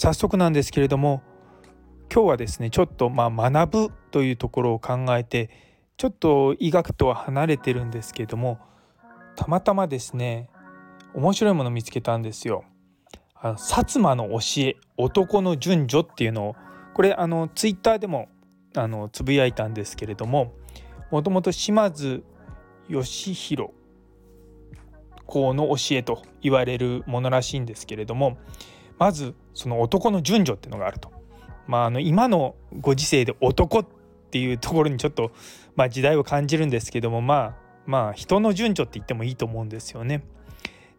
早速なんですけれども今日はですねちょっとまあ学ぶというところを考えてちょっと医学とは離れてるんですけれどもたまたまですね面白いものを見つけたんですよ。あの薩摩の教え男の順序っていうのをこれあのツイッターでもあのつぶやいたんですけれどももともと島津義弘公の教えと言われるものらしいんですけれどもまずその男の順序っていうのがあると。まあ、あの今のご時世で男っていうところにちょっと、まあ、時代を感じるんですけどもまあまあ人の順序って言ってもいいと思うんですよね。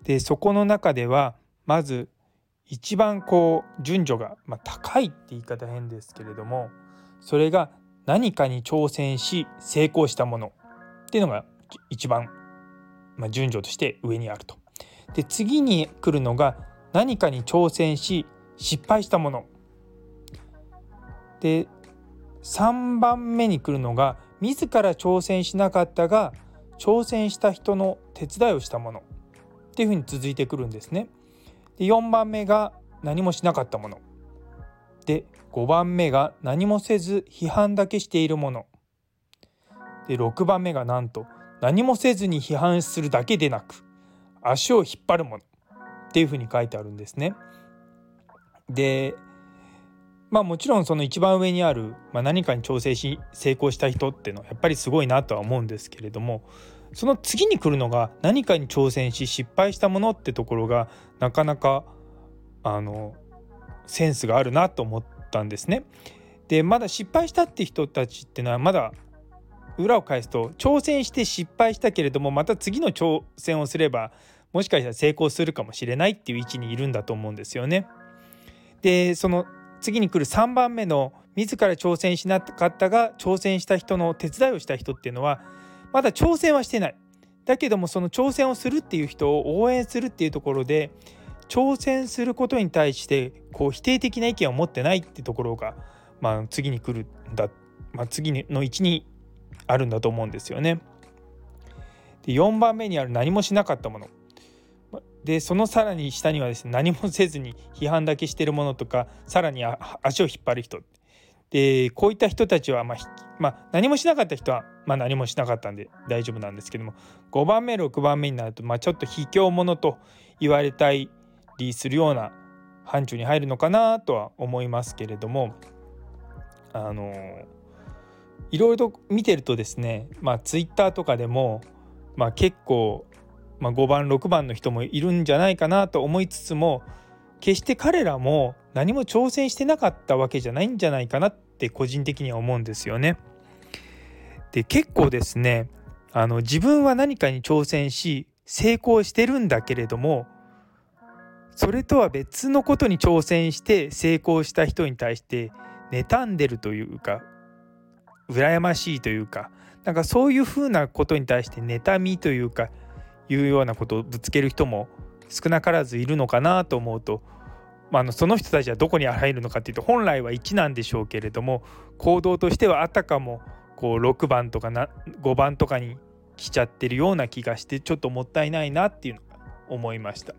でそこの中ではまず一番こう順序が、まあ、高いって言い方変ですけれどもそれが何かに挑戦し成功したものっていうのが一番、まあ、順序として上にあると。で次に来るのが何かに挑戦し失敗したもの。で3番目に来るのが自ら挑戦しなかったが挑戦した人の手伝いをしたものっていうふうに続いてくるんですね。で4番目が何もしなかったもの。で5番目が何もせず批判だけしているもの。で6番目がなんと何もせずに批判するだけでなく足を引っ張るものっていうふうに書いてあるんですね。でまあもちろんその一番上にある、まあ、何かに調整し成功した人っていうのはやっぱりすごいなとは思うんですけれどもその次に来るのが何かに挑戦し失敗したものってところがなかなかあのセンスがあるなと思ったんですね。でまだ失敗したって人たちっていうのはまだ裏を返すと挑戦して失敗したけれどもまた次の挑戦をすればもしかしたら成功するかもしれないっていう位置にいるんだと思うんですよね。でその次に来る3番目の自ら挑戦しなかったが挑戦した人の手伝いをした人っていうのはまだ挑戦はしてないだけどもその挑戦をするっていう人を応援するっていうところで挑戦することに対してこう否定的な意見を持ってないってところが、まあ、次に来るんだ、まあ、次の位置にあるんだと思うんですよね。で4番目にある何もしなかったものでそのさらに下にはですね何もせずに批判だけしてるものとかさらに足を引っ張る人。でこういった人たちは、まあ、まあ、何もしなかった人は、まあ、何もしなかったんで大丈夫なんですけども5番目6番目になると、まあ、ちょっと卑怯者と言われたりするような範疇に入るのかなとは思いますけれどもあのいろいろ見てるとですねまあツイッターとかでも、まあ、結構まあ、5番6番の人もいるんじゃないかなと思いつつも決して彼らも何も挑戦してなかったわけじゃないんじゃないかなって個人的には思うんですよね。で結構ですねあの自分は何かに挑戦し成功してるんだけれどもそれとは別のことに挑戦して成功した人に対して妬んでるというか羨ましいというかなんかそういうふうなことに対して妬みというかいうようなことをぶつける人も少なからずいるのかなと思うと、まあ、のその人たちはどこに入るのかっていうと本来は1なんでしょうけれども行動としてはあたかもこう6番とかな5番とかに来ちゃってるような気がしてちょっともったいないなっていうのが思いました。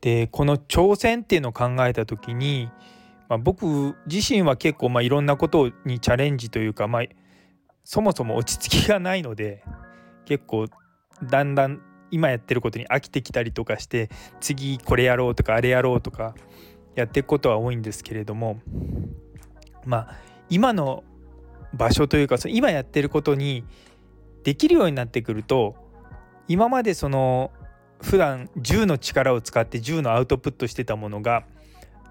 でこの挑戦っていうのを考えた時に、まあ、僕自身は結構まあいろんなことにチャレンジというか、まあ、そもそも落ち着きがないので結構だんだん今やってることに飽きてきたりとかして次これやろうとかあれやろうとかやっていくことは多いんですけれどもまあ今の場所というかその今やってることにできるようになってくると今までその普段10の力を使って10のアウトプットしてたものが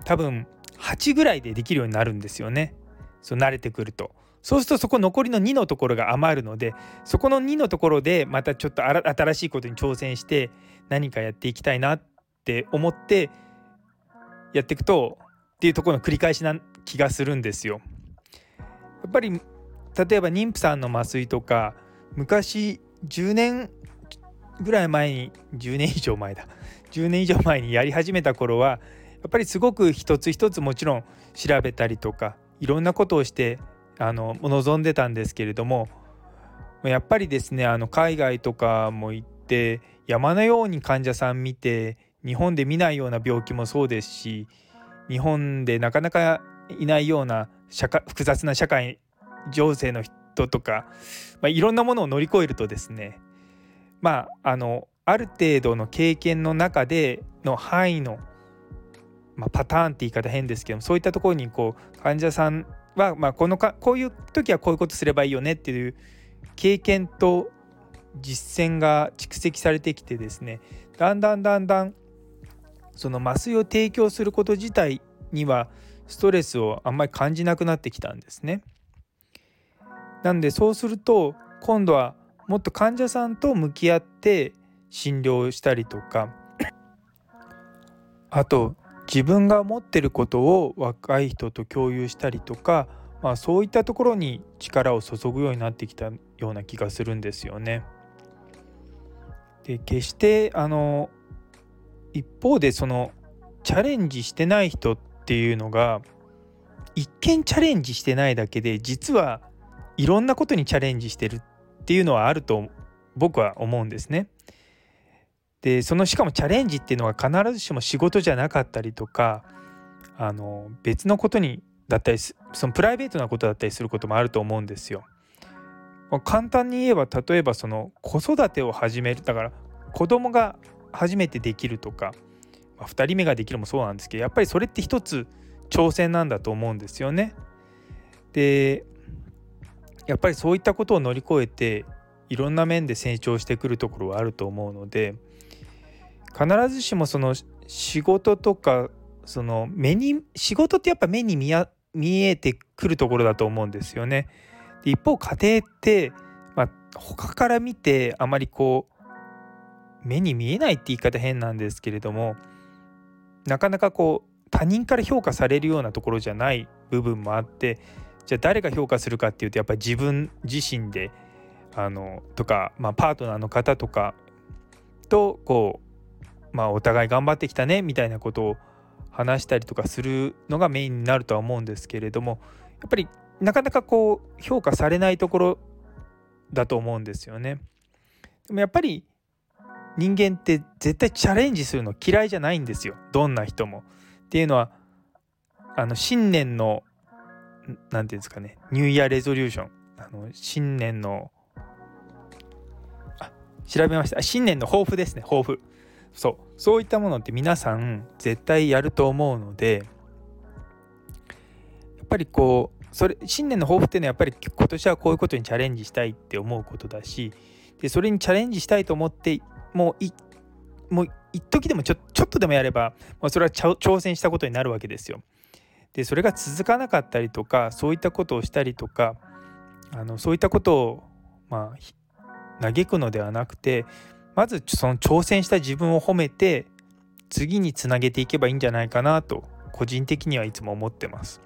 多分8ぐらいでできるようになるんですよねそう慣れてくると。そうするとそこ残りの2のところが余るのでそこの2のところでまたちょっと新しいことに挑戦して何かやっていきたいなって思ってやっていくとっていうところの繰り返しな気がするんですよ。やっぱり例えば妊婦さんの麻酔とか昔10年ぐらい前に10年以上前だ10年以上前にやり始めた頃はやっぱりすごく一つ一つもちろん調べたりとかいろんなことをしてあの望んでたんですけれどもやっぱりですねあの海外とかも行って山のように患者さん見て日本で見ないような病気もそうですし日本でなかなかいないような社会複雑な社会情勢の人とか、まあ、いろんなものを乗り越えるとですねまああのある程度の経験の中での範囲の、まあ、パターンって言い方変ですけどそういったところにこう患者さんは、まあ、このかこういう時はこういうことすればいいよねっていう経験と実践が蓄積されてきてですねだんだんだんだんその麻酔を提供すること自体にはストレスをあんまり感じなくなってきたんですね。なんでそうすると今度はもっと患者さんと向き合って診療したりとかあと自分が持ってることを若い人と共有したりとか、まあ、そういったところに力を注ぐようになってきたような気がするんですよね。で決してあの一方でそのチャレンジしてない人っていうのが一見チャレンジしてないだけで実はいろんなことにチャレンジしてるっていうのはあると僕は思うんですね。でそのしかもチャレンジっていうのは必ずしも仕事じゃなかったりとかあの別のことにだったりそのプライベートなことだったりすることもあると思うんですよ。簡単に言えば例えばその子育てを始めるだから子供が初めてできるとか、まあ、2人目ができるもそうなんですけどやっぱりそれって一つ挑戦なんだと思うんですよね。でやっぱりそういったことを乗り越えていろんな面で成長してくるところはあると思うので必ずしもその仕事とかその目に仕事ってやっぱ目に見見えてくるところだと思うんですよね。で一方家庭って、まあ、他から見てあまりこう目に見えないって言い方変なんですけれどもなかなかこう他人から評価されるようなところじゃない部分もあってじゃあ誰が評価するかっていうとやっぱり自分自身であのとか、まあ、パートナーの方とかとこう、まあ、お互い頑張ってきたねみたいなことを話したりとかするのがメインになるとは思うんですけれどもやっぱりなかなかこう評価されないところだと思うんですよね。でもやっぱり人間って絶対チャレンジするの嫌いじゃないんですよどんな人も。っていうのはあの新年の何て言うんですかねニューイヤーレゾリューションあの新年のあ調べました新年の抱負ですね抱負そうそういったものって皆さん絶対やると思うのでやっぱりこうそれ新年の抱負っていうのはやっぱり今年はこういうことにチャレンジしたいって思うことだしでそれにチャレンジしたいと思ってもういもう一時でもちょちょっとでもやれば、まあ、それは挑戦したことになるわけですよ。でそれが続かなかったりとかそういったことをしたりとかあのそういったことをまあ嘆くのではなくてまずその挑戦した自分を褒めて次につなげていけばいいんじゃないかなと個人的にはいつも思ってます。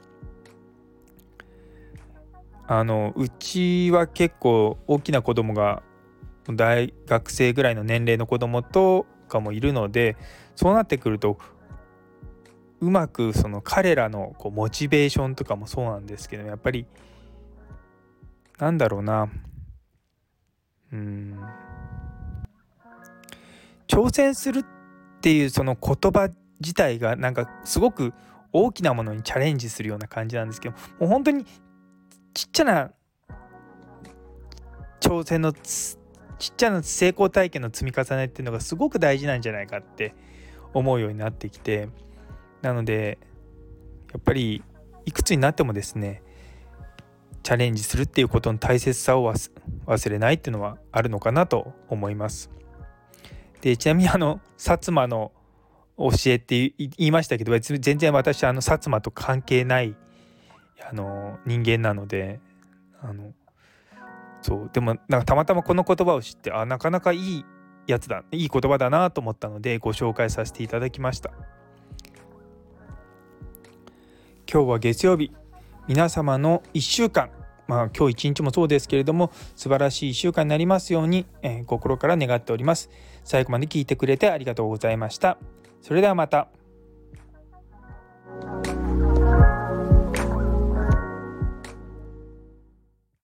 あのうちは結構大きな子供が大学生ぐらいの年齢の子供とかもいるのでそうなってくるとうまくその彼らのこうモチベーションとかもそうなんですけどやっぱりなんだろうなうん挑戦するっていうその言葉自体がなんかすごく大きなものにチャレンジするような感じなんですけどもう本当にちっちゃな挑戦のちっちゃな成功体験の積み重ねっていうのがすごく大事なんじゃないかって思うようになってきてなのでやっぱりいくつになってもですねチャレンジするっていうことの大切さを忘れないっていうのはあるのかなと思います。でちなみにあの薩摩の教えって言いましたけど全然私あの薩摩と関係ないあの人間なのであのそうでもなんかたまたまこの言葉を知ってあなかなかいいやつだいい言葉だなと思ったのでご紹介させていただきました。今日は月曜日皆様の1週間。まあ今日一日もそうですけれども素晴らしい1週間になりますように、えー、心から願っております。最後まで聞いてくれてありがとうございました。それではまた。